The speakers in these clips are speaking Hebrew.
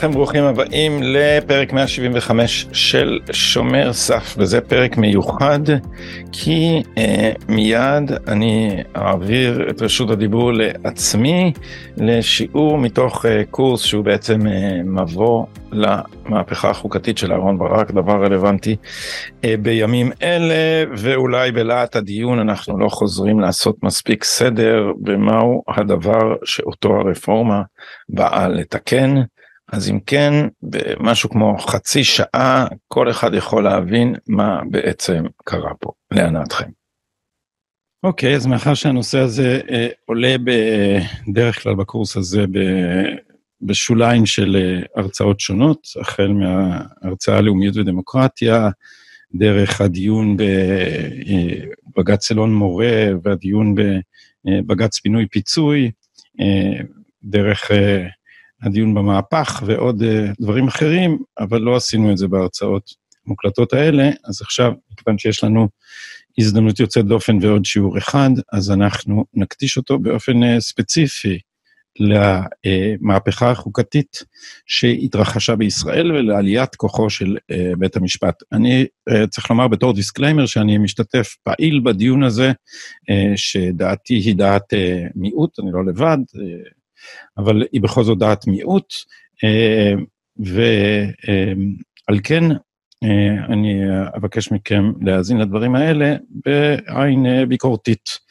לכם, ברוכים הבאים לפרק 175 של שומר סף, וזה פרק מיוחד כי אה, מיד אני אעביר את רשות הדיבור לעצמי לשיעור מתוך אה, קורס שהוא בעצם אה, מבוא למהפכה החוקתית של אהרן ברק, דבר רלוונטי אה, בימים אלה, ואולי בלהט הדיון אנחנו לא חוזרים לעשות מספיק סדר במהו הדבר שאותו הרפורמה באה לתקן. אז אם כן, במשהו כמו חצי שעה, כל אחד יכול להבין מה בעצם קרה פה, להנאתכם. אוקיי, אז מאחר שהנושא הזה אה, עולה בדרך כלל בקורס הזה ב, בשוליים של אה, הרצאות שונות, החל מההרצאה הלאומיות ודמוקרטיה, דרך הדיון בבג"ץ אה, אלון מורה והדיון בבג"ץ אה, פינוי פיצוי, אה, דרך אה, הדיון במהפך ועוד uh, דברים אחרים, אבל לא עשינו את זה בהרצאות המוקלטות האלה, אז עכשיו, מכיוון שיש לנו הזדמנות יוצאת דופן ועוד שיעור אחד, אז אנחנו נקדיש אותו באופן uh, ספציפי למהפכה החוקתית שהתרחשה בישראל ולעליית כוחו של uh, בית המשפט. אני צריך לומר בתור disclaimer שאני משתתף פעיל בדיון הזה, שדעתי היא דעת מיעוט, אני לא לבד, אבל היא בכל זאת דעת מיעוט, אה, ועל כן אה, אני אבקש מכם להאזין לדברים האלה בעין אה, ביקורתית.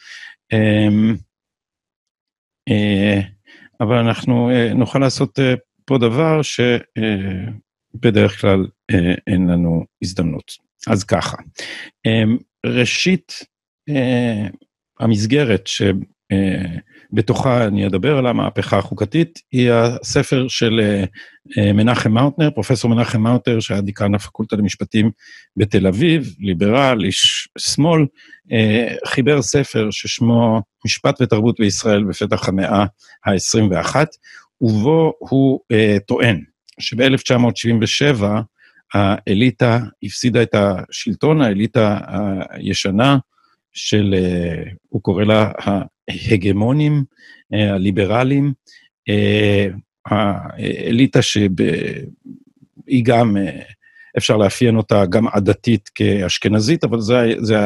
אבל אנחנו נוכל לעשות פה דבר שבדרך כלל אין לנו הזדמנות. אז ככה, ראשית, המסגרת בתוכה אני אדבר על המהפכה החוקתית, היא הספר של אה, אה, מנחם מאוטנר, פרופסור מנחם מאוטנר, שהיה דיקן הפקולטה למשפטים בתל אביב, ליברל, איש שמאל, אה, חיבר ספר ששמו משפט ותרבות בישראל בפתח המאה ה-21, ובו הוא טוען שב-1977 האליטה הפסידה את השלטון, האליטה הישנה, של, הוא קורא לה ההגמונים, אה, הליברלים, אה, האליטה שהיא גם, אה, אפשר לאפיין אותה גם עדתית כאשכנזית, אבל זה, זה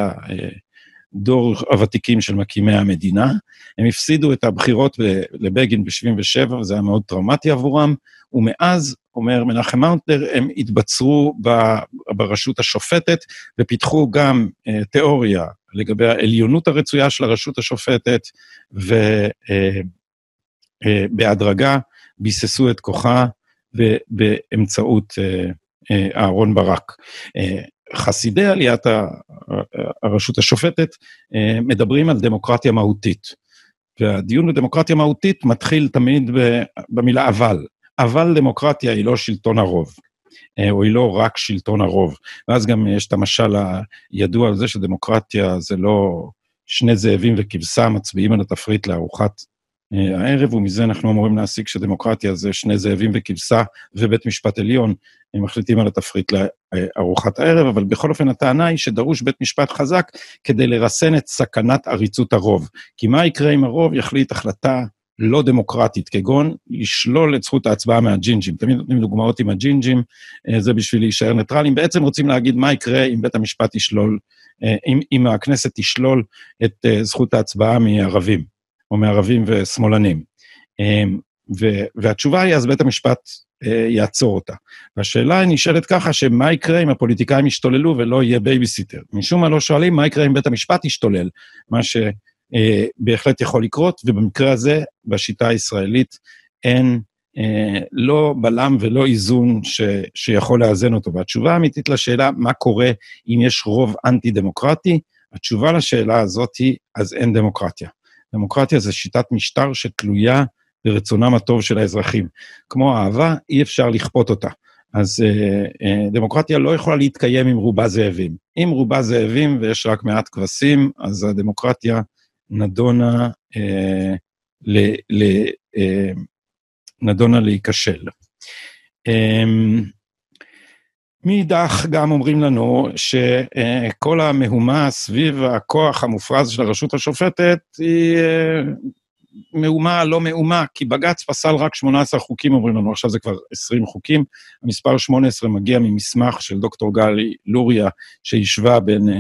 הדור הוותיקים של מקימי המדינה. הם הפסידו את הבחירות לבגין ב-77', וזה היה מאוד טראומטי עבורם, ומאז, אומר מנחם מאונטנר, הם התבצרו ברשות השופטת ופיתחו גם תיאוריה לגבי העליונות הרצויה של הרשות השופטת, ובהדרגה אה, אה, ביססו את כוחה באמצעות אה, אהרון ברק. חסידי עליית הרשות השופטת מדברים על דמוקרטיה מהותית. והדיון בדמוקרטיה מהותית מתחיל תמיד במילה אבל. אבל דמוקרטיה היא לא שלטון הרוב. אה, או היא לא רק שלטון הרוב. ואז גם יש את המשל הידוע על זה שדמוקרטיה זה לא שני זאבים וכבשה מצביעים על התפריט לארוחת אה, הערב, ומזה אנחנו אמורים להסיק שדמוקרטיה זה שני זאבים וכבשה ובית משפט עליון, מחליטים על התפריט לארוחת הערב, אבל בכל אופן הטענה היא שדרוש בית משפט חזק כדי לרסן את סכנת עריצות הרוב. כי מה יקרה אם הרוב יחליט החלטה לא דמוקרטית, כגון לשלול את זכות ההצבעה מהג'ינג'ים. תמיד נותנים דוגמאות עם הג'ינג'ים, אה, זה בשביל להישאר ניטרלים. בעצם רוצים להגיד מה יקרה אם בית המשפט ישלול, אה, אם, אם הכנסת תשלול את אה, זכות ההצבעה מערבים, או מערבים ושמאלנים. והתשובה היא, אז בית המשפט יעצור אותה. והשאלה נשאלת ככה, שמה יקרה אם הפוליטיקאים ישתוללו ולא יהיה בייביסיטר? משום מה לא שואלים מה יקרה אם בית המשפט ישתולל, מה ש... אה, בהחלט יכול לקרות, ובמקרה הזה, בשיטה הישראלית, אין אה, לא בלם ולא איזון ש, שיכול לאזן אותו. והתשובה האמיתית לשאלה, מה קורה אם יש רוב אנטי-דמוקרטי, התשובה לשאלה הזאת היא, אז אין דמוקרטיה. דמוקרטיה זה שיטת משטר שתלויה ברצונם הטוב של האזרחים. כמו אהבה, אי אפשר לכפות אותה. אז אה, אה, דמוקרטיה לא יכולה להתקיים עם רובה זאבים. אם רובה זאבים ויש רק מעט כבשים, אז הדמוקרטיה נדונה, אה, ל, ל, אה, נדונה להיכשל. אה, מאידך גם אומרים לנו שכל המהומה סביב הכוח המופרז של הרשות השופטת היא מהומה, לא מהומה, כי בג"ץ פסל רק 18 חוקים, אומרים לנו, עכשיו זה כבר 20 חוקים. המספר 18 מגיע ממסמך של דוקטור גלי לוריה, שהשווה בין uh,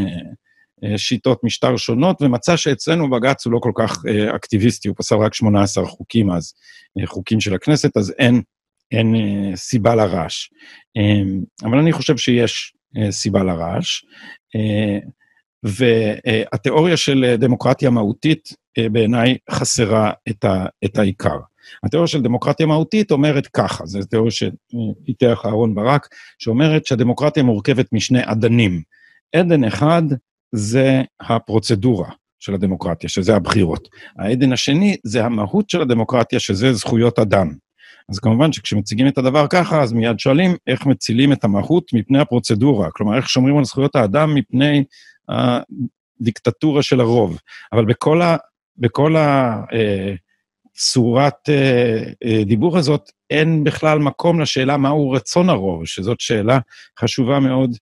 שיטות משטר שונות, ומצא שאצלנו בג"ץ הוא לא כל כך uh, אקטיביסטי, הוא פסל רק 18 חוקים אז, uh, חוקים של הכנסת, אז אין, אין סיבה לרעש. Um, אבל אני חושב שיש סיבה לרעש. והתיאוריה של דמוקרטיה מהותית אה, בעיניי חסרה את, ה, את העיקר. התיאוריה של דמוקרטיה מהותית אומרת ככה, זו תיאוריה שפיתח אהרן ברק, שאומרת שהדמוקרטיה מורכבת משני אדנים. עדן אחד זה הפרוצדורה של הדמוקרטיה, שזה הבחירות. העדן השני זה המהות של הדמוקרטיה, שזה זכויות אדם. אז כמובן שכשמציגים את הדבר ככה, אז מיד שואלים איך מצילים את המהות מפני הפרוצדורה. כלומר, איך שומרים על זכויות האדם מפני הדיקטטורה של הרוב. אבל בכל, ה, בכל הצורת אה, אה, דיבור הזאת, אין בכלל מקום לשאלה מהו רצון הרוב, שזאת שאלה חשובה מאוד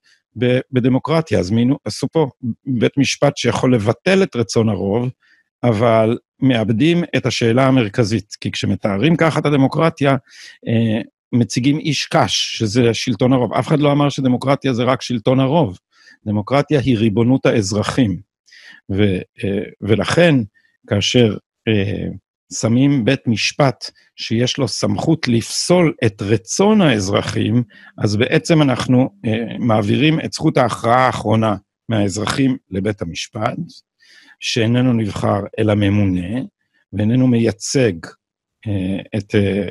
בדמוקרטיה. אז מינו, עשו פה בית משפט שיכול לבטל את רצון הרוב, אבל מאבדים את השאלה המרכזית. כי כשמתארים ככה את הדמוקרטיה, אה, מציגים איש קש, שזה שלטון הרוב. אף אחד לא אמר שדמוקרטיה זה רק שלטון הרוב. דמוקרטיה היא ריבונות האזרחים. ו, אה, ולכן, כאשר אה, שמים בית משפט שיש לו סמכות לפסול את רצון האזרחים, אז בעצם אנחנו אה, מעבירים את זכות ההכרעה האחרונה מהאזרחים לבית המשפט, שאיננו נבחר אלא ממונה, ואיננו מייצג אה, את אה,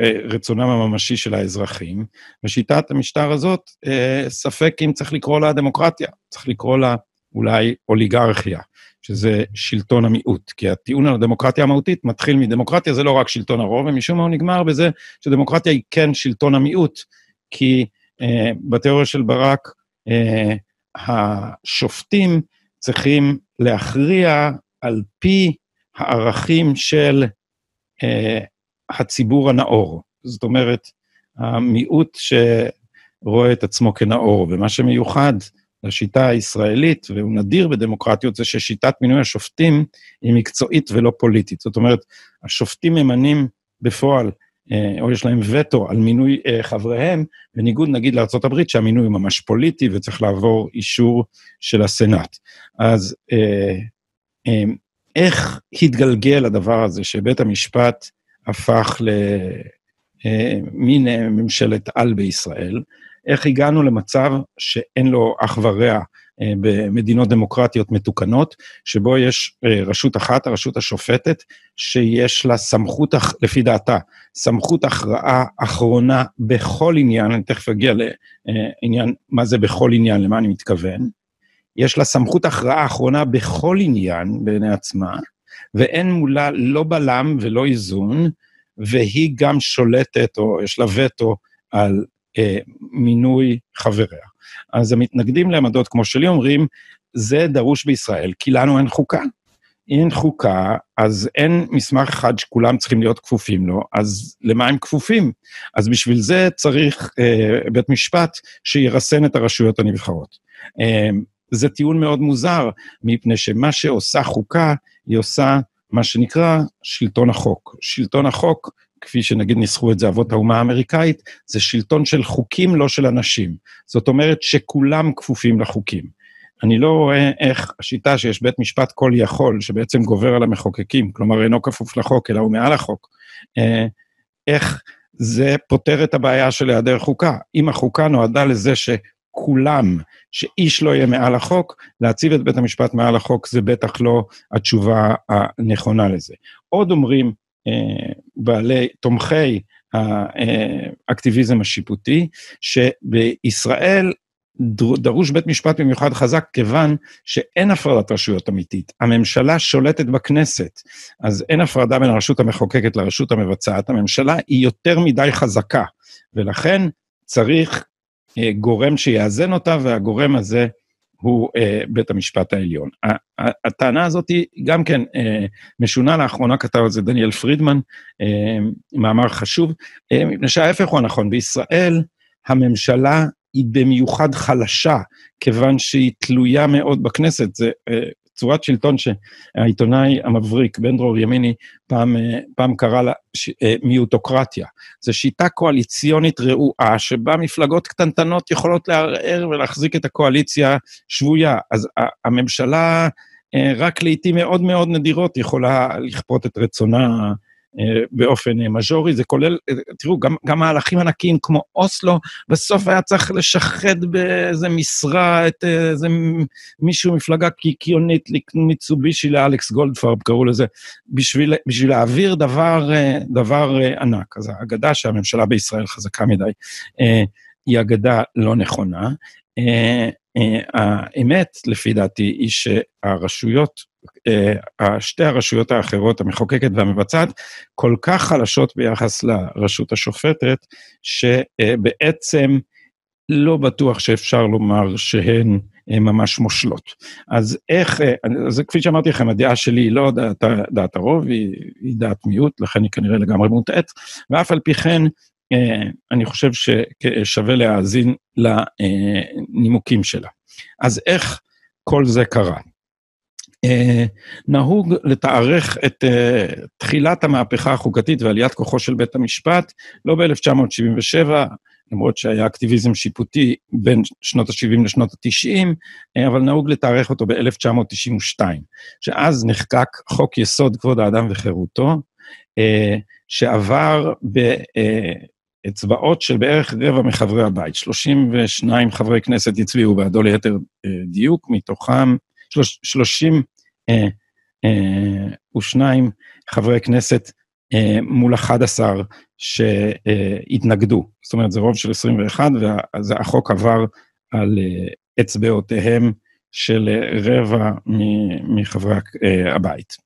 אה, רצונם הממשי של האזרחים. ושיטת המשטר הזאת, ספק אם צריך לקרוא לה דמוקרטיה, צריך לקרוא לה אולי אוליגרכיה, שזה שלטון המיעוט. כי הטיעון על הדמוקרטיה המהותית מתחיל מדמוקרטיה, זה לא רק שלטון הרוב, ומשום מה הוא נגמר בזה שדמוקרטיה היא כן שלטון המיעוט, כי אה, בתיאוריה של ברק, אה, השופטים צריכים להכריע על פי הערכים של אה, הציבור הנאור. זאת אומרת, המיעוט שרואה את עצמו כנאור, ומה שמיוחד לשיטה הישראלית, והוא נדיר בדמוקרטיות, זה ששיטת מינוי השופטים היא מקצועית ולא פוליטית. זאת אומרת, השופטים ממנים בפועל, אה, או יש להם וטו על מינוי אה, חבריהם, בניגוד נגיד לארה"ב, שהמינוי הוא ממש פוליטי וצריך לעבור אישור של הסנאט. אז איך התגלגל הדבר הזה שבית המשפט הפך למין אה, ממשלת על בישראל, איך הגענו למצב שאין לו אח ורע אה, במדינות דמוקרטיות מתוקנות, שבו יש אה, רשות אחת, הרשות השופטת, שיש לה סמכות, לפי דעתה, סמכות הכרעה אחרונה בכל עניין, אני תכף אגיע לעניין מה זה בכל עניין, למה אני מתכוון, יש לה סמכות הכרעה אחרונה בכל עניין בעיני עצמה, ואין מולה לא בלם ולא איזון, והיא גם שולטת, או יש לה וטו, על אה, מינוי חבריה. אז המתנגדים לעמדות כמו שלי אומרים, זה דרוש בישראל, כי לנו אין חוקה. אין חוקה, אז אין מסמך אחד שכולם צריכים להיות כפופים לו, אז למה הם כפופים? אז בשביל זה צריך אה, בית משפט שירסן את הרשויות הנבחרות. אה, זה טיעון מאוד מוזר, מפני שמה שעושה חוקה, היא עושה מה שנקרא שלטון החוק. שלטון החוק, כפי שנגיד ניסחו את זה אבות האומה האמריקאית, זה שלטון של חוקים, לא של אנשים. זאת אומרת שכולם כפופים לחוקים. אני לא רואה איך השיטה שיש בית משפט כל יכול, שבעצם גובר על המחוקקים, כלומר אינו כפוף לחוק, אלא הוא מעל החוק, אה, איך זה פותר את הבעיה של היעדר חוקה. אם החוקה נועדה לזה ש... כולם, שאיש לא יהיה מעל החוק, להציב את בית המשפט מעל החוק זה בטח לא התשובה הנכונה לזה. עוד אומרים בעלי, תומכי האקטיביזם השיפוטי, שבישראל דרוש בית משפט במיוחד חזק, כיוון שאין הפרדת רשויות אמיתית. הממשלה שולטת בכנסת, אז אין הפרדה בין הרשות המחוקקת לרשות המבצעת. הממשלה היא יותר מדי חזקה, ולכן צריך אה, גורם שיאזן אותה, והגורם הזה הוא אה, בית המשפט העליון. הטענה הזאת היא גם כן אה, משונה, לאחרונה כתב על זה דניאל פרידמן, מאמר חשוב, מפני שההפך הוא הנכון, בישראל הממשלה היא במיוחד חלשה, כיוון שהיא תלויה מאוד בכנסת, זה צורת שלטון שהעיתונאי המבריק, בן דרור ימיני, פעם, פעם קרא לה ש, מיוטוקרטיה. זו שיטה קואליציונית רעועה, שבה מפלגות קטנטנות יכולות לערער ולהחזיק את הקואליציה שבויה. אז הממשלה רק לעיתים מאוד מאוד נדירות יכולה לכפות את רצונה אה, באופן אה, מז'ורי, זה כולל, אה, תראו, גם, גם מהלכים ענקיים כמו אוסלו, בסוף היה צריך לשחד באיזה משרה את איזה מישהו, מפלגה קיקיונית, מיצובישי לאלכס גולדפרב, קראו לזה, בשביל, בשביל להעביר דבר, דבר ענק. אז האגדה שהממשלה בישראל חזקה מדי, היא אגדה לא נכונה. האמת, לפי דעתי, היא שהרשויות אה, שתי הרשויות האחרות, המחוקקת והמבצעת, כל כך חלשות ביחס לרשות השופטת, שבעצם לא בטוח שאפשר לומר שהן אה, ממש מושלות. אז איך, אה, אז כפי שאמרתי לכם, הדעה שלי היא לא דעת, דעת הרוב, היא, היא דעת מיעוט, לכן היא כנראה לגמרי מוטעית, ואף על פי כן, אני חושב ששווה להאזין לנימוקים שלה. אז איך כל זה קרה? אה, נהוג לתארך את uh, תחילת המהפכה החוקתית ועליית כוחו של בית המשפט, לא ב-1977, למרות שהיה אקטיביזם שיפוטי בין שנות ה-70 לשנות ה-90, uh, אבל נהוג לתארך אותו ב-1992, שאז נחקק חוק יסוד כבוד האדם וחירותו, שעבר באצבעות של בערך רבע מחברי הבית, 32 חברי כנסת הצביעו בעדו ליתר דיוק, מתוכם 30 אה, אה, ושניים חברי כנסת אה, מול 11 שהתנגדו. זאת אומרת, זה רוב של 21, והחוק עבר על אצבעותיהם של רבע מחברי הבית.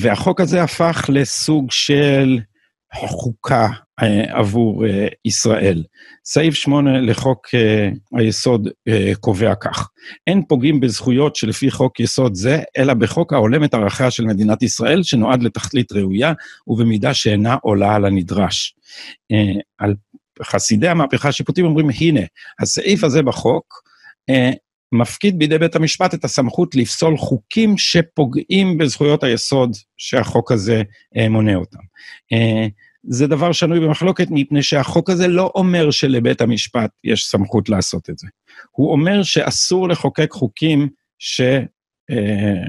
והחוק הזה הפך לסוג של חוקה אה, עבור אה, ישראל. סעיף 8 לחוק אה, היסוד קובע כך: אין פוגעים בזכויות שלפי חוק יסוד זה, אלא בחוק ההולם את ערכיה של מדינת ישראל, שנועד לתכלית ראויה ובמידה שאינה עולה על הנדרש. חסידי המהפכה השיפוטית אומרים, הנה, הסעיף הזה בחוק, מפקיד בידי בית המשפט את הסמכות לפסול חוקים שפוגעים בזכויות היסוד שהחוק הזה מונה אותם. זה דבר שנוי במחלוקת, מפני שהחוק הזה לא אומר שלבית המשפט יש סמכות לעשות את זה. הוא אומר שאסור לחוקק חוקים ש... אה,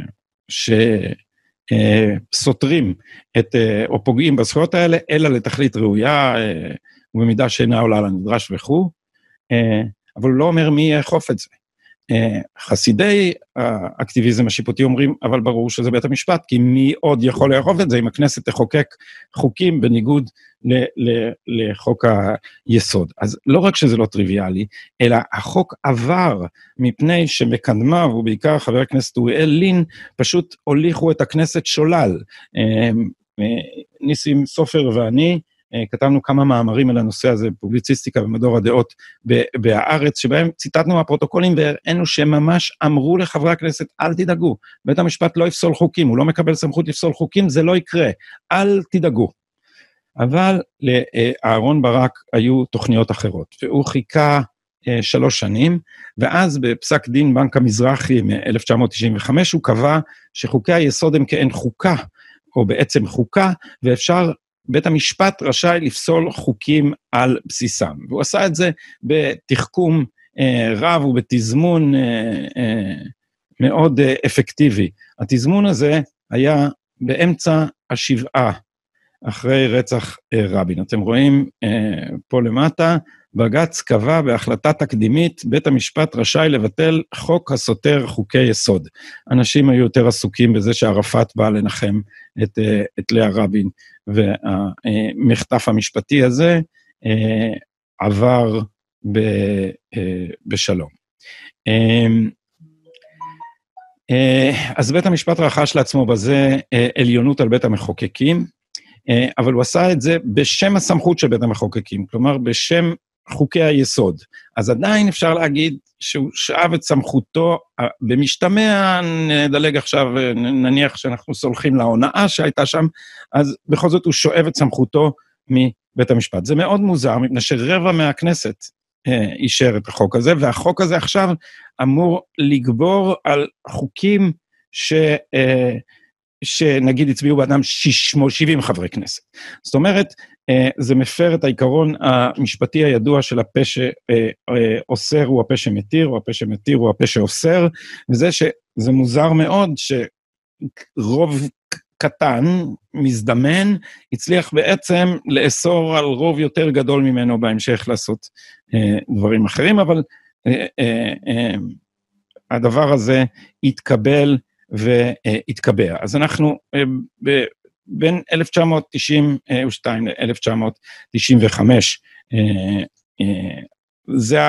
שסותרים את, אה, או פוגעים בזכויות האלה, אלא לתכלית ראויה, אה, ובמידה שאינה עולה לנדרש וכו', אבל הוא לא אומר מי יאכוף את זה. אה, חסידי האקטיביזם השיפוטי אומרים, אבל ברור שזה בית המשפט, כי מי עוד יכול לאכוף את זה אם הכנסת תחוקק חוקים בניגוד ל- ל- לחוק היסוד. אז לא רק שזה לא טריוויאלי, אלא החוק עבר מפני שמקדמיו, ובעיקר חבר הכנסת אוריאל לין, פשוט הוליכו את הכנסת שולל. אה, אה, ניסים סופר ואני, כתבנו כמה מאמרים על הנושא הזה, פובליציסטיקה במדור הדעות בהארץ, שבהם ציטטנו מהפרוטוקולים והראינו שהם ממש אמרו לחברי הכנסת, אל תדאגו, בית המשפט לא יפסול חוקים, הוא לא מקבל סמכות לפסול חוקים, זה לא יקרה, אל תדאגו. אבל לאהרון ברק היו תוכניות אחרות, והוא חיכה אה, שלוש שנים, ואז בפסק דין בנק המזרחי מ-1995 הוא קבע שחוקי היסוד הם כאין חוקה, או בעצם חוקה, ואפשר בית המשפט רשאי לפסול חוקים על בסיסם. והוא עשה את זה בתחכום אה, רב ובתזמון אה, אה, מאוד אה, אפקטיבי. התזמון הזה היה באמצע השבעה, אחרי רצח אה, רבין. אתם רואים אה, פה למטה, בג"ץ קבע בהחלטה תקדימית, בית המשפט רשאי לבטל חוק הסותר חוקי יסוד. אנשים היו יותר עסוקים בזה שערפאת בא לנחם את, אה, את לאה רבין, והמחטף המשפטי הזה אה, עבר אה, בשלום. אז בית המשפט רכש לעצמו בזה עליונות על בית המחוקקים, אבל הוא עשה את זה בשם הסמכות של בית המחוקקים, כלומר בשם חוקי היסוד. אז עדיין אפשר להגיד שהוא שאב את סמכותו, במשתמע, נדלג עכשיו, נניח שאנחנו סולחים להונאה שהייתה שם, אז בכל זאת הוא שואב את סמכותו מבית המשפט. זה מאוד מוזר, מפני שרבע מהכנסת אישר את החוק הזה, והחוק הזה עכשיו אמור לגבור על חוקים ש... שנגיד הצביעו באדם 70 חברי כנסת. זאת אומרת, זה מפר את העיקרון המשפטי הידוע של הפה שאוסר הוא הפה שמתיר, או הפה שמתיר הוא הפה שאוסר, וזה שזה מוזר מאוד שרוב קטן, מזדמן, הצליח בעצם לאסור על רוב יותר גדול ממנו בהמשך לעשות אה, דברים אחרים, אבל אה, אה, אה, הדבר הזה התקבל והתקבע. אז אנחנו אה, בין 1992 ל-1995, אה, אה, זה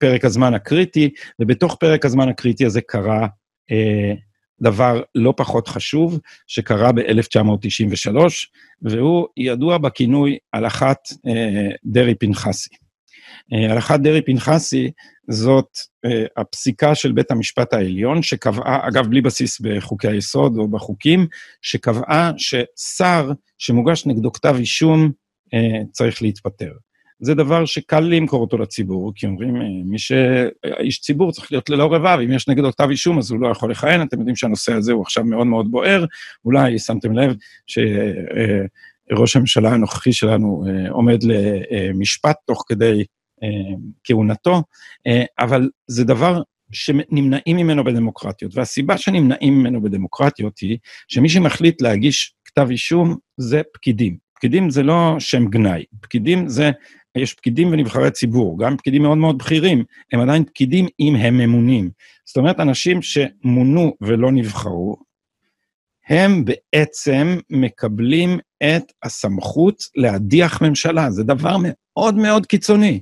פרק הזמן הקריטי, ובתוך פרק הזמן הקריטי הזה קרה אה, דבר לא פחות חשוב שקרה ב-1993, והוא ידוע בכינוי הלכת אה, דרעי-פנחסי. אה, הלכת דרעי-פנחסי זאת אה, הפסיקה של בית המשפט העליון, שקבעה, אגב, בלי בסיס בחוקי היסוד או בחוקים, שקבעה ששר שמוגש נגדו כתב אישום אה, צריך להתפטר. זה דבר שקל למכור אותו לציבור, כי אומרים, מי שאיש ציבור צריך להיות ללא רבב, אם יש נגדו כתב אישום אז הוא לא יכול לכהן, אתם יודעים שהנושא הזה הוא עכשיו מאוד מאוד בוער, אולי שמתם לב שראש הממשלה הנוכחי שלנו עומד למשפט תוך כדי כהונתו, אבל זה דבר שנמנעים ממנו בדמוקרטיות, והסיבה שנמנעים ממנו בדמוקרטיות היא שמי שמחליט להגיש כתב אישום זה פקידים. פקידים זה לא שם גנאי, פקידים זה יש פקידים ונבחרי ציבור, גם פקידים מאוד מאוד בכירים, הם עדיין פקידים אם הם ממונים. זאת אומרת, אנשים שמונו ולא נבחרו, הם בעצם מקבלים את הסמכות להדיח ממשלה, זה דבר מאוד מאוד קיצוני.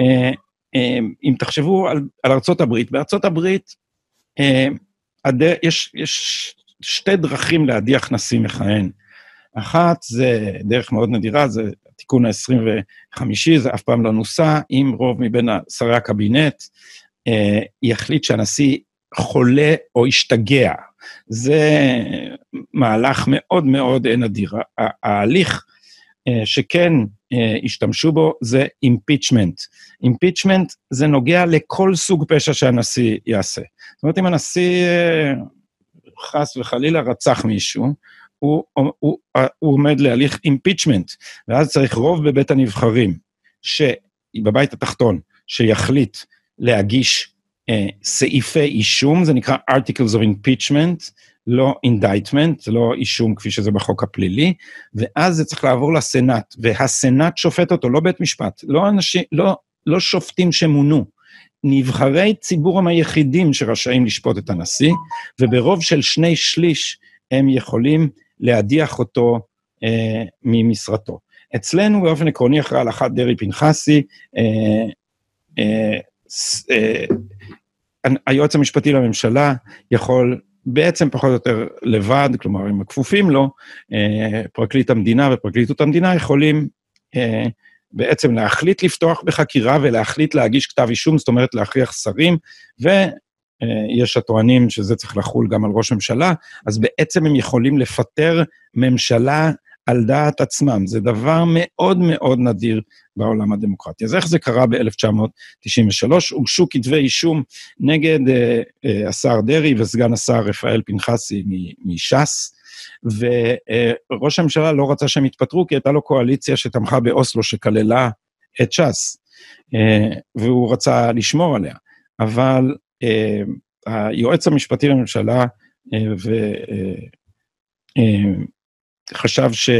אה, אה, אם תחשבו על, על ארצות הברית, בארצות הברית אה, יש, יש שתי דרכים להדיח נשיא מכהן. אחת זה דרך מאוד נדירה, זה התיקון ה-25, זה אף פעם לא נוסע, אם רוב מבין שרי הקבינט יחליט שהנשיא חולה או השתגע. זה מהלך מאוד מאוד נדיר. ההליך שכן השתמשו בו זה אימפיצ'מנט. אימפיצ'מנט זה נוגע לכל סוג פשע שהנשיא יעשה. זאת אומרת, אם הנשיא אה, חס וחלילה רצח מישהו, הוא, הוא, הוא, הוא עומד להליך אימפיצ'מנט, ואז צריך רוב בבית הנבחרים, בבית התחתון, שיחליט להגיש אה, סעיפי אישום, זה נקרא Articles of Impeachment, לא Indictment, זה לא אישום כפי שזה בחוק הפלילי, ואז זה צריך לעבור לסנאט, והסנאט שופט אותו, לא בית משפט, לא אנשים, לא, לא שופטים שמונו. נבחרי ציבור הם היחידים שרשאים לשפוט את הנשיא, וברוב של שני שליש הם יכולים להדיח אותו אה, ממשרתו. אצלנו באופן עקרוני אחרי הלכת דרעי-פנחסי, אה, אה, אה, היועץ המשפטי לממשלה יכול בעצם פחות או יותר לבד, כלומר, הם הכפופים לו, אה, פרקליט המדינה ופרקליטות המדינה יכולים אה, בעצם להחליט לפתוח בחקירה ולהחליט להגיש כתב אישום, זאת אומרת להכריח שרים, ו... אה, יש הטוענים שזה צריך לחול גם על ראש ממשלה, אז בעצם הם יכולים לפטר ממשלה על דעת עצמם. זה דבר מאוד מאוד נדיר בעולם הדמוקרטי. אז איך זה קרה ב-1993? הוגשו כתבי אישום נגד uh, uh, השר דרעי וסגן השר רפאל פנחסי מש"ס, וראש uh, הממשלה לא רצה שהם יתפטרו, כי הייתה לו קואליציה שתמכה באוסלו שכללה את ש"ס, uh, והוא רצה לשמור עליה. אבל אה, היועץ המשפטי לממשלה אה, אה, ש,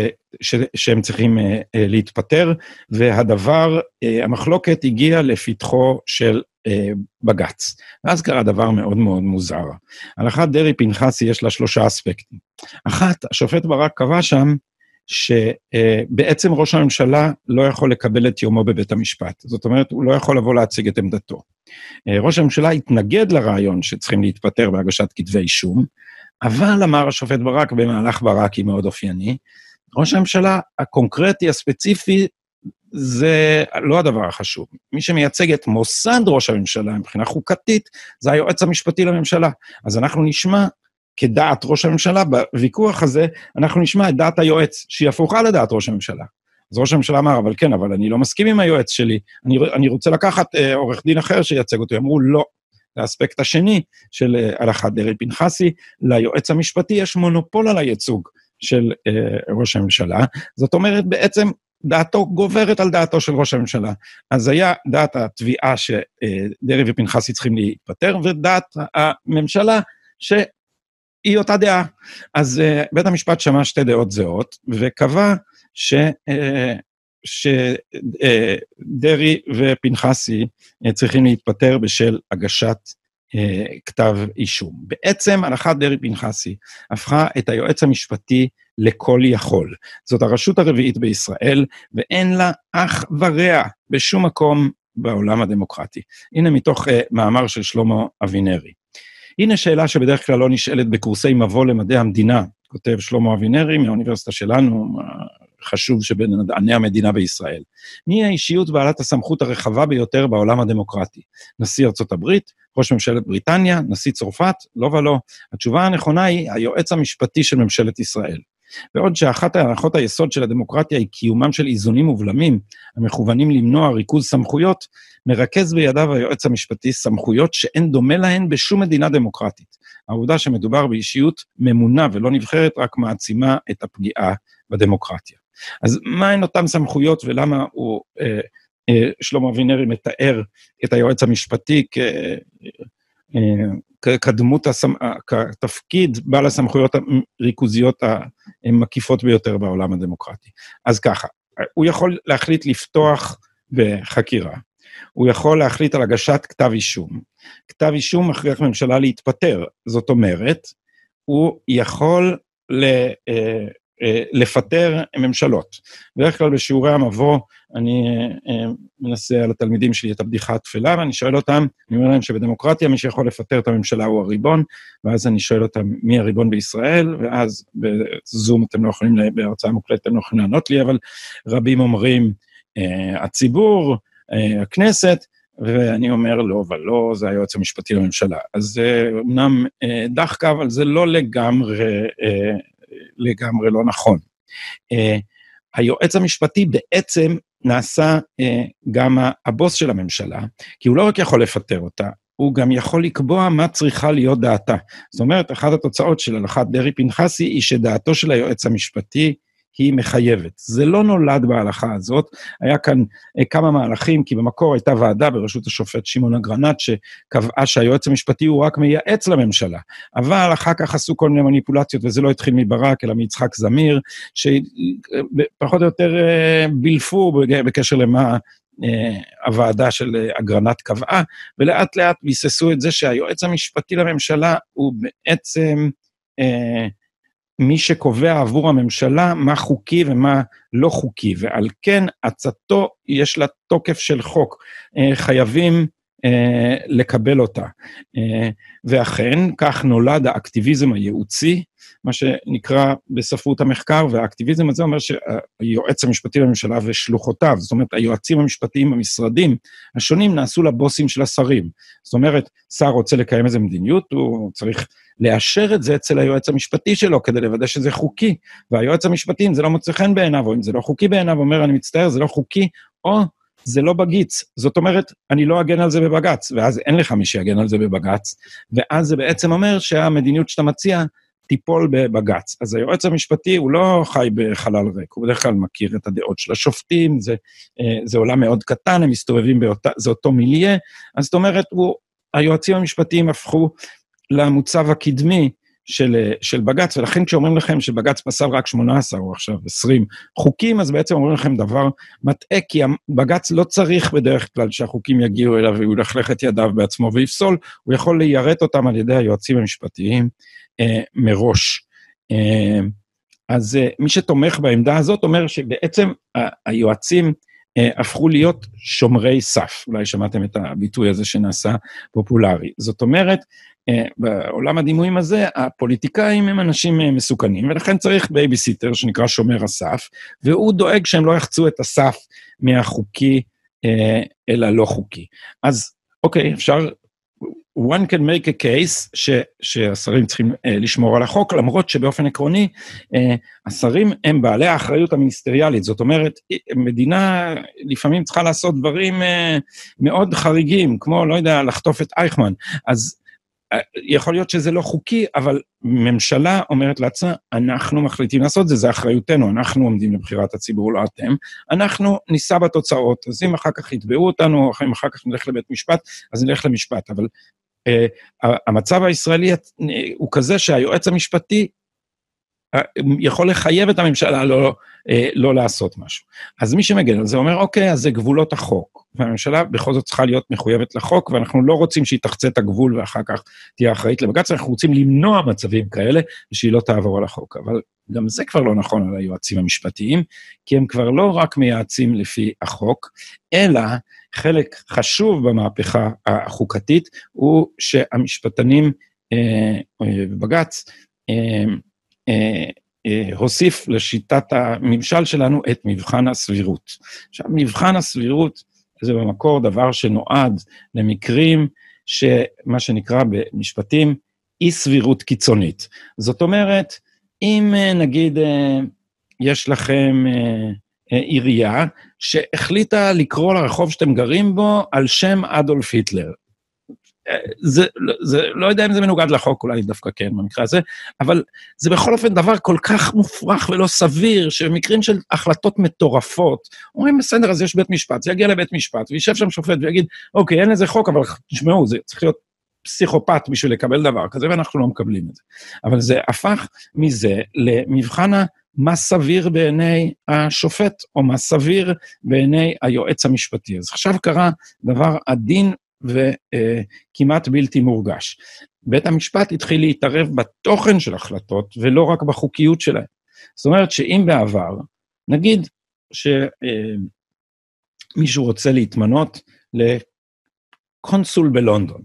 ש, שהם צריכים להתפטר, והדבר, המחלוקת הגיעה לפתחו של בג"ץ. ואז קרה דבר מאוד מאוד מוזר. הלכת דרעי-פנחסי יש לה שלושה אספקטים. אחת, השופט ברק קבע שם שבעצם ראש הממשלה לא יכול לקבל את יומו בבית המשפט. זאת אומרת, הוא לא יכול לבוא להציג את עמדתו. ראש הממשלה התנגד לרעיון שצריכים להתפטר בהגשת כתבי אישום, אבל אמר השופט ברק במהלך ברקי מאוד אופייני, ראש הממשלה הקונקרטי, הספציפי, זה לא הדבר החשוב. מי שמייצג את מוסד ראש הממשלה מבחינה חוקתית, זה היועץ המשפטי לממשלה. אז אנחנו נשמע כדעת ראש הממשלה, בוויכוח הזה אנחנו נשמע את דעת היועץ, שהיא הפוכה לדעת ראש הממשלה. אז ראש הממשלה אמר, אבל כן, אבל אני לא מסכים עם היועץ שלי, אני, אני רוצה לקחת אה, עורך דין אחר שייצג אותי. אמרו, לא. האספקט השני של אה, הלכת דרעי-פנחסי, ליועץ המשפטי יש מונופול על הייצוג של אה, ראש הממשלה. זאת אומרת, בעצם דעתו גוברת על דעתו של ראש הממשלה. אז היה דעת התביעה שדרעי ופנחסי צריכים להתפטר, ודעת הממשלה שהיא אותה דעה. אז uh, בית המשפט שמע שתי דעות זהות, וקבע ש... uh, שדרעי ופנחסי צריכים להתפטר בשל הגשת כתב אישום. בעצם הלכת דרעי-פנחסי הפכה את היועץ המשפטי לכל יכול. זאת הרשות הרביעית בישראל, ואין לה אח ורע בשום מקום בעולם הדמוקרטי. הנה מתוך uh, מאמר של שלמה אבינרי. הנה שאלה שבדרך כלל לא נשאלת בקורסי מבוא למדעי המדינה, כותב שלמה אבינרי מהאוניברסיטה שלנו, חשוב שבין מדעני המדינה בישראל. מי האישיות בעלת הסמכות הרחבה ביותר בעולם הדמוקרטי? נשיא ארצות הברית, ראש ממשלת בריטניה, נשיא צרפת? לא ולא. התשובה הנכונה היא היועץ המשפטי של ממשלת ישראל. בעוד שאחת הנחות היסוד של הדמוקרטיה היא קיומם של איזונים ובלמים המכוונים למנוע ריכוז סמכויות, מרכז בידיו היועץ המשפטי סמכויות שאין דומה להן בשום מדינה דמוקרטית. העובדה שמדובר באישיות ממונה ולא נבחרת רק מעצימה את הפגיעה בדמוקרטיה. אז מהן אותן סמכויות ולמה הוא, אה, אה, שלמה אבינרי מתאר את היועץ המשפטי כ... אה, כדמות, הסמ... כתפקיד בעל הסמכויות הריכוזיות המקיפות ביותר בעולם הדמוקרטי. אז ככה, הוא יכול להחליט לפתוח בחקירה, הוא יכול להחליט על הגשת כתב אישום. כתב אישום מכריח ממשלה להתפטר, זאת אומרת, הוא יכול ל... אה, אה, לפטר ממשלות. בדרך כלל בשיעורי המבוא אני אה, מנסה על התלמידים שלי את הבדיחה התפלה, ואני שואל אותם, אני אומר להם שבדמוקרטיה מי שיכול לפטר את הממשלה הוא הריבון, ואז אני שואל אותם מי הריבון בישראל, ואז בזום אתם לא יכולים, בהרצאה מוקלטת אתם לא יכולים לענות לי, אבל רבים אומרים אה, הציבור, הכנסת, ואני אומר לא, אבל לא, זה היועץ המשפטי לממשלה. אז אמנם דחקה, אבל זה לא לגמרי לגמרי לא נכון. Uh, היועץ המשפטי בעצם נעשה uh, גם הבוס של הממשלה, כי הוא לא רק יכול לפטר אותה, הוא גם יכול לקבוע מה צריכה להיות דעתה. זאת אומרת, אחת התוצאות של הלכת דרעי-פנחסי היא שדעתו של היועץ המשפטי היא מחייבת. זה לא נולד בהלכה הזאת, היה כאן אה, כמה מהלכים, כי במקור הייתה ועדה בראשות השופט שמעון אגרנט, שקבעה שהיועץ המשפטי הוא רק מייעץ לממשלה. אבל אחר כך עשו כל מיני מניפולציות, וזה לא התחיל מברק, אלא מיצחק זמיר, שפחות או יותר אה, בילפו בקשר למה אה, הוועדה של אגרנט קבעה, ולאט לאט ביססו את זה שהיועץ המשפטי לממשלה הוא בעצם... אה, מי שקובע עבור הממשלה מה חוקי ומה לא חוקי, ועל כן עצתו יש לה תוקף של חוק. אה, חייבים אה, לקבל אותה. אה, ואכן, כך נולד האקטיביזם הייעוצי, מה שנקרא בספרות המחקר, והאקטיביזם הזה אומר שהיועץ המשפטי לממשלה ושלוחותיו, זאת אומרת, היועצים המשפטיים במשרדים השונים נעשו לבוסים של השרים. זאת אומרת, שר רוצה לקיים איזו מדיניות, הוא צריך לאשר את זה אצל היועץ המשפטי שלו כדי לוודא שזה חוקי, והיועץ המשפטי, אם זה לא מוצא חן בעיניו, או אם זה לא חוקי בעיניו, אומר, אני מצטער, זה לא חוקי, או זה לא בגיץ. זאת אומרת, אני לא אגן על זה בבג"ץ, ואז אין לך מי שיגן על זה בבג"ץ, ואז זה בעצם אומר שהמדיניות שאתה מציע תיפול בבג"ץ. אז היועץ המשפטי הוא לא חי בחלל ריק, הוא בדרך כלל מכיר את הדעות של השופטים, זה, אה, זה עולם מאוד קטן, הם מסתובבים באותה, זה אותו מיליה, אז זאת אומרת, הוא, היועצים המשפטיים הפכו למוצב הקדמי של, של בג"ץ, ולכן כשאומרים לכם שבג"ץ פסל רק 18 או עכשיו 20 חוקים, אז בעצם אומרים לכם דבר מטעה, כי בג"ץ לא צריך בדרך כלל שהחוקים יגיעו אליו והוא ילכלך את ידיו בעצמו ויפסול, הוא יכול ליירט אותם על ידי היועצים המשפטיים אה, מראש. אה, אז אה, מי שתומך בעמדה הזאת אומר שבעצם היועצים אה, הפכו להיות שומרי סף. אולי שמעתם את הביטוי הזה שנעשה פופולרי. זאת אומרת, אה, בעולם הדימויים הזה, הפוליטיקאים הם אנשים אה, מסוכנים, ולכן צריך בייביסיטר שנקרא שומר הסף, והוא דואג שהם לא יחצו את הסף מהחוקי אל הלא חוקי. אז אוקיי, אפשר one can make a case ש, שהשרים צריכים uh, לשמור על החוק, למרות שבאופן עקרוני uh, השרים הם בעלי האחריות המיניסטריאלית. זאת אומרת, מדינה לפעמים צריכה לעשות דברים uh, מאוד חריגים, כמו, לא יודע, לחטוף את אייכמן. אז יכול להיות שזה לא חוקי, אבל ממשלה אומרת לעצמה, אנחנו מחליטים לעשות את זה, זה אחריותנו, אנחנו עומדים לבחירת הציבור, לא אתם, אנחנו נישא בתוצאות, אז אם אחר כך יתבעו אותנו, אם אחר כך נלך לבית משפט, אז נלך למשפט, אבל uh, המצב הישראלי הוא כזה שהיועץ המשפטי יכול לחייב את הממשלה לא, אה, לא לעשות משהו. אז מי שמגן על זה אומר, אוקיי, אז זה גבולות החוק. והממשלה בכל זאת צריכה להיות מחויבת לחוק, ואנחנו לא רוצים שהיא תחצה את הגבול ואחר כך תהיה אחראית לבג"ץ, אנחנו רוצים למנוע מצבים כאלה, ושהיא לא תעבור על החוק. אבל גם זה כבר לא נכון על היועצים המשפטיים, כי הם כבר לא רק מייעצים לפי החוק, אלא חלק חשוב במהפכה החוקתית הוא שהמשפטנים אה, אה, בבג"ץ, אה, אה, הוסיף לשיטת הממשל שלנו את מבחן הסבירות. עכשיו, מבחן הסבירות זה במקור דבר שנועד למקרים שמה שנקרא במשפטים אי סבירות קיצונית. זאת אומרת, אם אה, נגיד יש לכם עירייה שהחליטה לקרוא לרחוב שאתם גרים בו על שם אדולף היטלר, זה, זה, לא יודע אם זה מנוגד לחוק, אולי דווקא כן במקרה הזה, אבל זה בכל אופן דבר כל כך מופרך ולא סביר, שבמקרים של החלטות מטורפות, אומרים, בסדר, אז יש בית משפט, זה יגיע לבית משפט, וישב שם שופט ויגיד, אוקיי, אין לזה חוק, אבל תשמעו, זה צריך להיות פסיכופת בשביל לקבל דבר כזה, ואנחנו לא מקבלים את זה. אבל זה הפך מזה למבחן מה סביר בעיני השופט, או מה סביר בעיני היועץ המשפטי. אז עכשיו קרה דבר עדין וכמעט בלתי מורגש. בית המשפט התחיל להתערב בתוכן של החלטות ולא רק בחוקיות שלהן. זאת אומרת שאם בעבר, נגיד שמישהו רוצה להתמנות לקונסול בלונדון,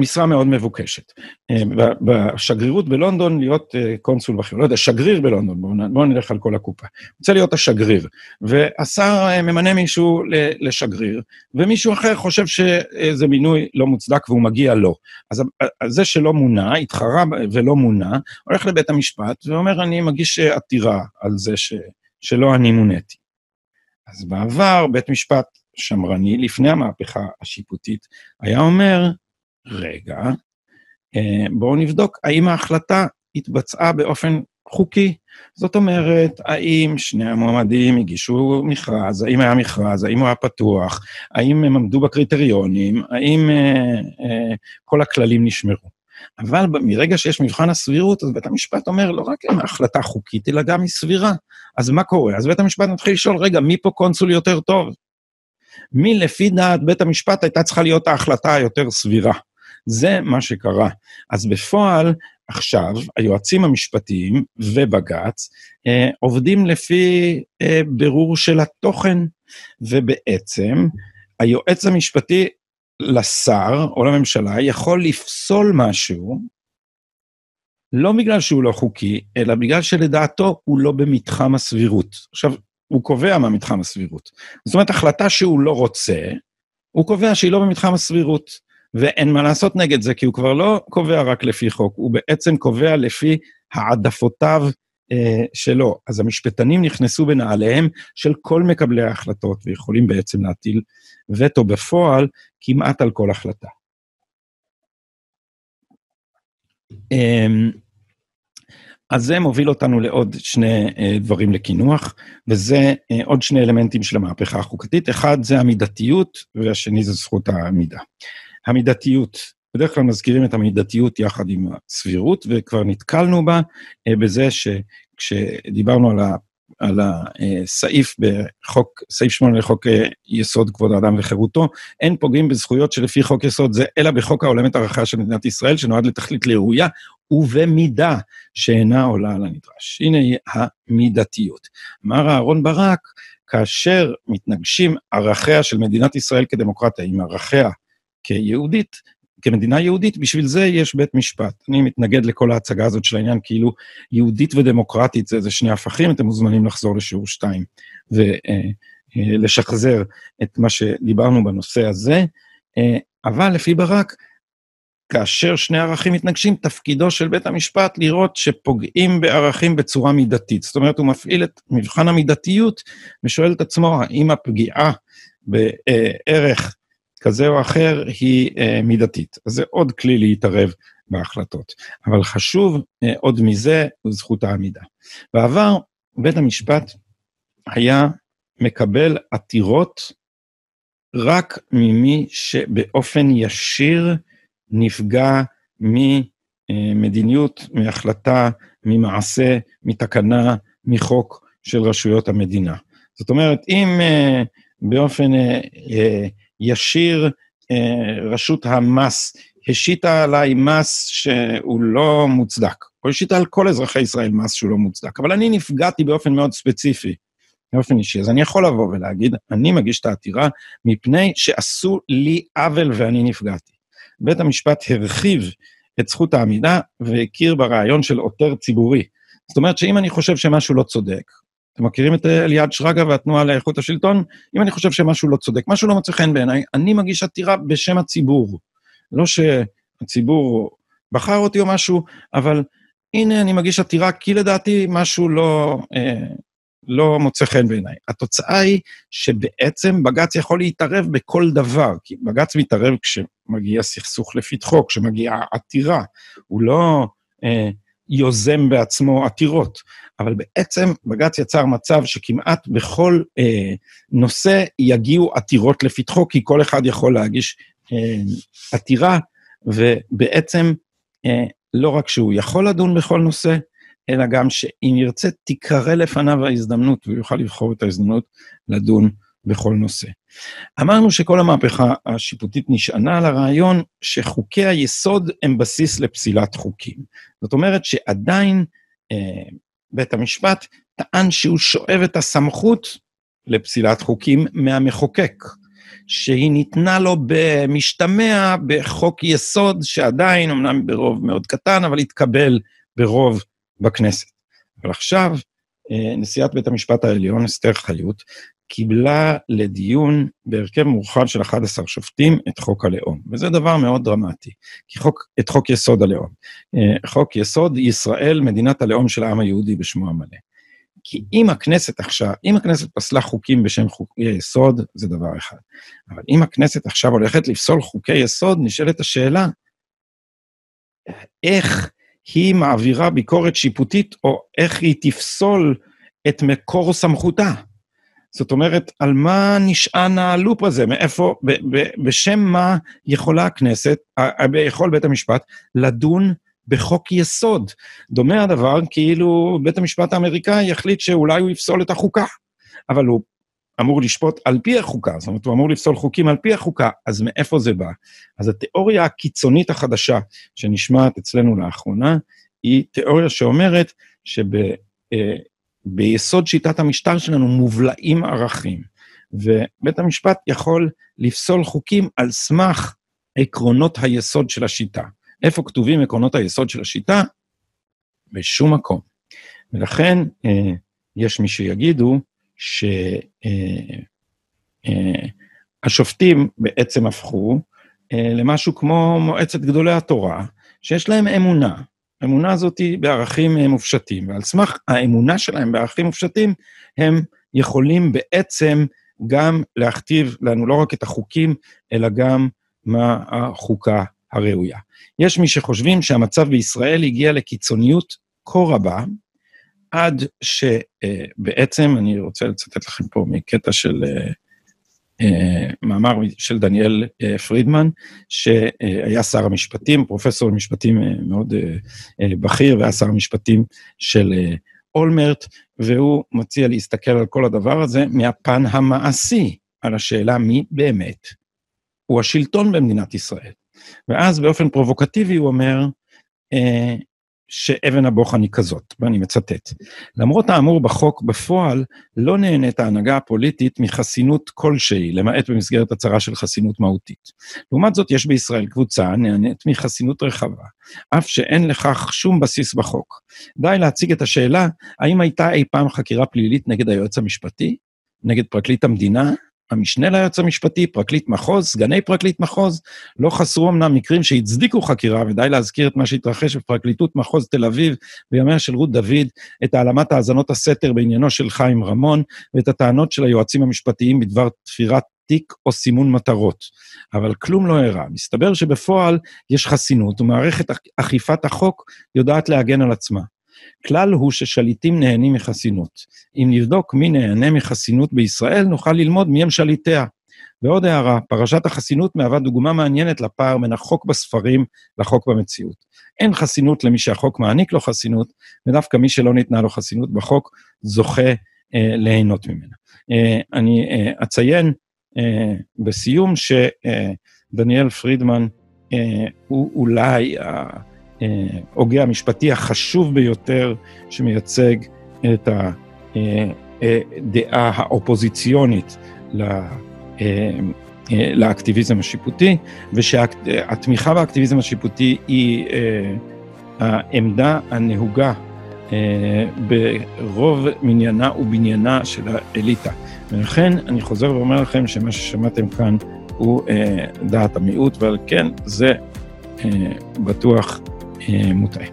משרה מאוד מבוקשת. אה, בשגרירות בלונדון להיות אה, קונסול בכיר, לא יודע, שגריר בלונדון, בואו בוא נלך על כל הקופה. רוצה להיות השגריר, והשר אה, ממנה מישהו לשגריר, ומישהו אחר חושב שזה מינוי לא מוצדק והוא מגיע לו. אז זה שלא מונה, התחרה ולא מונה, הולך לבית המשפט ואומר, אני מגיש עתירה על זה ש, שלא אני מוניתי. אז בעבר, בית משפט שמרני, לפני המהפכה השיפוטית, היה אומר, רגע, אה, בואו נבדוק האם ההחלטה התבצעה באופן חוקי. זאת אומרת, האם שני המועמדים הגישו מכרז, האם היה מכרז, האם הוא היה פתוח, האם הם עמדו בקריטריונים, האם אה, אה, כל הכללים נשמרו. אבל מרגע שיש מבחן הסבירות, אז בית המשפט אומר, לא רק אם ההחלטה חוקית, אלא גם היא סבירה. אז מה קורה? אז בית המשפט מתחיל לשאול, רגע, מי פה קונסול יותר טוב? מי לפי דעת בית המשפט הייתה צריכה להיות ההחלטה היותר סבירה? זה מה שקרה. אז בפועל, עכשיו, היועצים המשפטיים ובג"ץ אה, עובדים לפי אה, בירור של התוכן, ובעצם היועץ המשפטי לשר או לממשלה יכול לפסול משהו, לא בגלל שהוא לא חוקי, אלא בגלל שלדעתו הוא לא במתחם הסבירות. עכשיו, הוא קובע מה מתחם הסבירות. זאת אומרת, החלטה שהוא לא רוצה, הוא קובע שהיא לא במתחם הסבירות. ואין מה לעשות נגד זה, כי הוא כבר לא קובע רק לפי חוק, הוא בעצם קובע לפי העדפותיו אה, שלו. אז המשפטנים נכנסו בנעליהם של כל מקבלי ההחלטות, ויכולים בעצם להטיל וטו בפועל כמעט על כל החלטה. אה, אז זה מוביל אותנו לעוד שני אה, דברים לקינוח, וזה אה, עוד שני אלמנטים של המהפכה החוקתית. אחד זה המידתיות, והשני זה זכות העמידה. המידתיות, בדרך כלל מזכירים את המידתיות יחד עם הסבירות, וכבר נתקלנו בה אה, בזה שכשדיברנו על, ה, על הסעיף בחוק, סעיף 8 לחוק אה, יסוד כבוד האדם וחירותו, אין פוגעים בזכויות שלפי חוק יסוד זה, אלא בחוק העולם את ערכיה של מדינת ישראל, שנועד לתכלית לראויה ובמידה שאינה עולה על הנדרש. הנה היא המידתיות. אמר אהרן ברק, כאשר מתנגשים ערכיה של מדינת ישראל כדמוקרטיה עם ערכיה כיהודית, כמדינה יהודית, בשביל זה יש בית משפט. אני מתנגד לכל ההצגה הזאת של העניין, כאילו יהודית ודמוקרטית זה, זה שני הפכים, אתם מוזמנים לחזור לשיעור 2 ולשחזר את מה שדיברנו בנושא הזה. אבל לפי ברק, כאשר שני ערכים מתנגשים, תפקידו של בית המשפט לראות שפוגעים בערכים בצורה מידתית. זאת אומרת, הוא מפעיל את מבחן המידתיות ושואל את עצמו האם הפגיעה בערך כזה או אחר היא אה, מידתית. אז זה עוד כלי להתערב בהחלטות. אבל חשוב אה, עוד מזה, הוא זכות העמידה. בעבר, בית המשפט היה מקבל עתירות רק ממי שבאופן ישיר נפגע ממדיניות, מהחלטה, ממעשה, מתקנה, מחוק של רשויות המדינה. זאת אומרת, אם uh, באופן uh, uh, ישיר uh, רשות המס השיתה עליי מס שהוא לא מוצדק, או השיתה על כל אזרחי ישראל מס שהוא לא מוצדק, אבל אני נפגעתי באופן מאוד ספציפי, באופן אישי, אז אני יכול לבוא ולהגיד, אני מגיש את העתירה מפני שעשו לי עוול ואני נפגעתי. בית המשפט הרחיב את זכות העמידה והכיר ברעיון של עותר ציבורי. זאת אומרת שאם אני חושב שמשהו לא צודק, אתם מכירים את אליעד שרגא והתנועה לאיכות השלטון? אם אני חושב שמשהו לא צודק, משהו לא מוצא חן בעיניי, אני מגיש עתירה בשם הציבור. לא שהציבור בחר אותי או משהו, אבל הנה אני מגיש עתירה כי לדעתי משהו לא, אה, לא מוצא חן בעיניי. התוצאה היא שבעצם בג"ץ יכול להתערב בכל דבר, כי בג"ץ מתערב כשמגיע סכסוך לפתחו, כשמגיעה עתירה. הוא לא אה, יוזם בעצמו עתירות, אבל בעצם בג"ץ יצר מצב שכמעט בכל אה, נושא יגיעו עתירות לפתחו, כי כל אחד יכול להגיש אה, עתירה, ובעצם אה, לא רק שהוא יכול לדון בכל נושא, אלא גם שאם ירצה, תיקרא לפניו ההזדמנות, והוא יוכל לבחור את ההזדמנות לדון בכל נושא. אמרנו שכל המהפכה השיפוטית נשענה על הרעיון שחוקי היסוד הם בסיס לפסילת חוקים. זאת אומרת שעדיין אה, בית המשפט טען שהוא שואב את הסמכות לפסילת חוקים מהמחוקק, שהיא ניתנה לו במשתמע בחוק יסוד שעדיין, אמנם ברוב מאוד קטן, אבל התקבל ברוב בכנסת. אבל עכשיו, אה, נשיאת בית המשפט העליון, אסתר חיות, קיבלה לדיון בהרכב מורחב של 11 שופטים את חוק הלאום, וזה דבר מאוד דרמטי, כי חוק, את חוק יסוד הלאום. אה, חוק יסוד ישראל, מדינת הלאום של העם היהודי בשמו המלא. כי אם הכנסת עכשיו, אם הכנסת פסלה חוקים בשם חוקי יסוד, זה דבר אחד. אבל אם הכנסת עכשיו הולכת לפסול חוקי יסוד, נשאלת השאלה, איך היא מעבירה ביקורת שיפוטית, או איך היא תפסול את מקור סמכותה. זאת אומרת, על מה נשען הלופ הזה? מאיפה, ב, ב, בשם מה יכולה הכנסת, יכול בית המשפט, לדון בחוק יסוד? דומה הדבר כאילו בית המשפט האמריקאי יחליט שאולי הוא יפסול את החוקה, אבל הוא אמור לשפוט על פי החוקה, זאת אומרת, הוא אמור לפסול חוקים על פי החוקה, אז מאיפה זה בא? אז התיאוריה הקיצונית החדשה שנשמעת אצלנו לאחרונה, היא תיאוריה שאומרת שביסוד שב, שיטת המשטר שלנו מובלעים ערכים, ובית המשפט יכול לפסול חוקים על סמך עקרונות היסוד של השיטה. איפה כתובים עקרונות היסוד של השיטה? בשום מקום. ולכן אה, יש מי שיגידו שהשופטים בעצם הפכו אה, למשהו כמו מועצת גדולי התורה, שיש להם אמונה. האמונה הזאת היא בערכים אה, מופשטים, ועל סמך האמונה שלהם בערכים מופשטים, הם יכולים בעצם גם להכתיב לנו לא רק את החוקים, אלא גם מה החוקה הראויה. יש מי שחושבים שהמצב בישראל הגיע לקיצוניות כה רבה, עד שבעצם, אני רוצה לצטט לכם פה מקטע של אה, אה, מאמר של דניאל אה, פרידמן, שהיה שר המשפטים, פרופסור למשפטים מאוד בכיר, והיה שר המשפטים של אולמרט, והוא מציע להסתכל על כל הדבר הזה מהפן המעשי, על השאלה מי באמת הוא השלטון במדינת ישראל. ואז באופן פרובוקטיבי הוא אומר, שאבן הבוחן היא כזאת, ואני מצטט. למרות האמור בחוק, בפועל לא נהנית ההנהגה הפוליטית מחסינות כלשהי, למעט במסגרת הצהרה של חסינות מהותית. לעומת זאת, יש בישראל קבוצה הנהנית מחסינות רחבה, אף שאין לכך שום בסיס בחוק. די להציג את השאלה, האם הייתה אי פעם חקירה פלילית נגד היועץ המשפטי, נגד פרקליט המדינה, המשנה ליועץ המשפטי, פרקליט מחוז, סגני פרקליט מחוז, לא חסרו אמנם מקרים שהצדיקו חקירה, ודי להזכיר את מה שהתרחש בפרקליטות מחוז תל אביב בימיה של רות דוד, את העלמת האזנות הסתר בעניינו של חיים רמון, ואת הטענות של היועצים המשפטיים בדבר תפירת תיק או סימון מטרות. אבל כלום לא אירע. מסתבר שבפועל יש חסינות, ומערכת אכיפת החוק יודעת להגן על עצמה. כלל הוא ששליטים נהנים מחסינות. אם נבדוק מי נהנה מחסינות בישראל, נוכל ללמוד מי הם שליטיה. ועוד הערה, פרשת החסינות מהווה דוגמה מעניינת לפער בין החוק בספרים לחוק במציאות. אין חסינות למי שהחוק מעניק לו חסינות, ודווקא מי שלא ניתנה לו חסינות בחוק זוכה אה, ליהנות ממנה. אה, אני אה, אציין אה, בסיום שדניאל אה, פרידמן אה, הוא אולי ההוגה המשפטי החשוב ביותר שמייצג את הדעה האופוזיציונית לאקטיביזם השיפוטי, ושהתמיכה באקטיביזם השיפוטי היא העמדה הנהוגה ברוב מניינה ובניינה של האליטה. ולכן אני חוזר ואומר לכם שמה ששמעתם כאן הוא דעת המיעוט, ועל כן זה בטוח eh, muchas.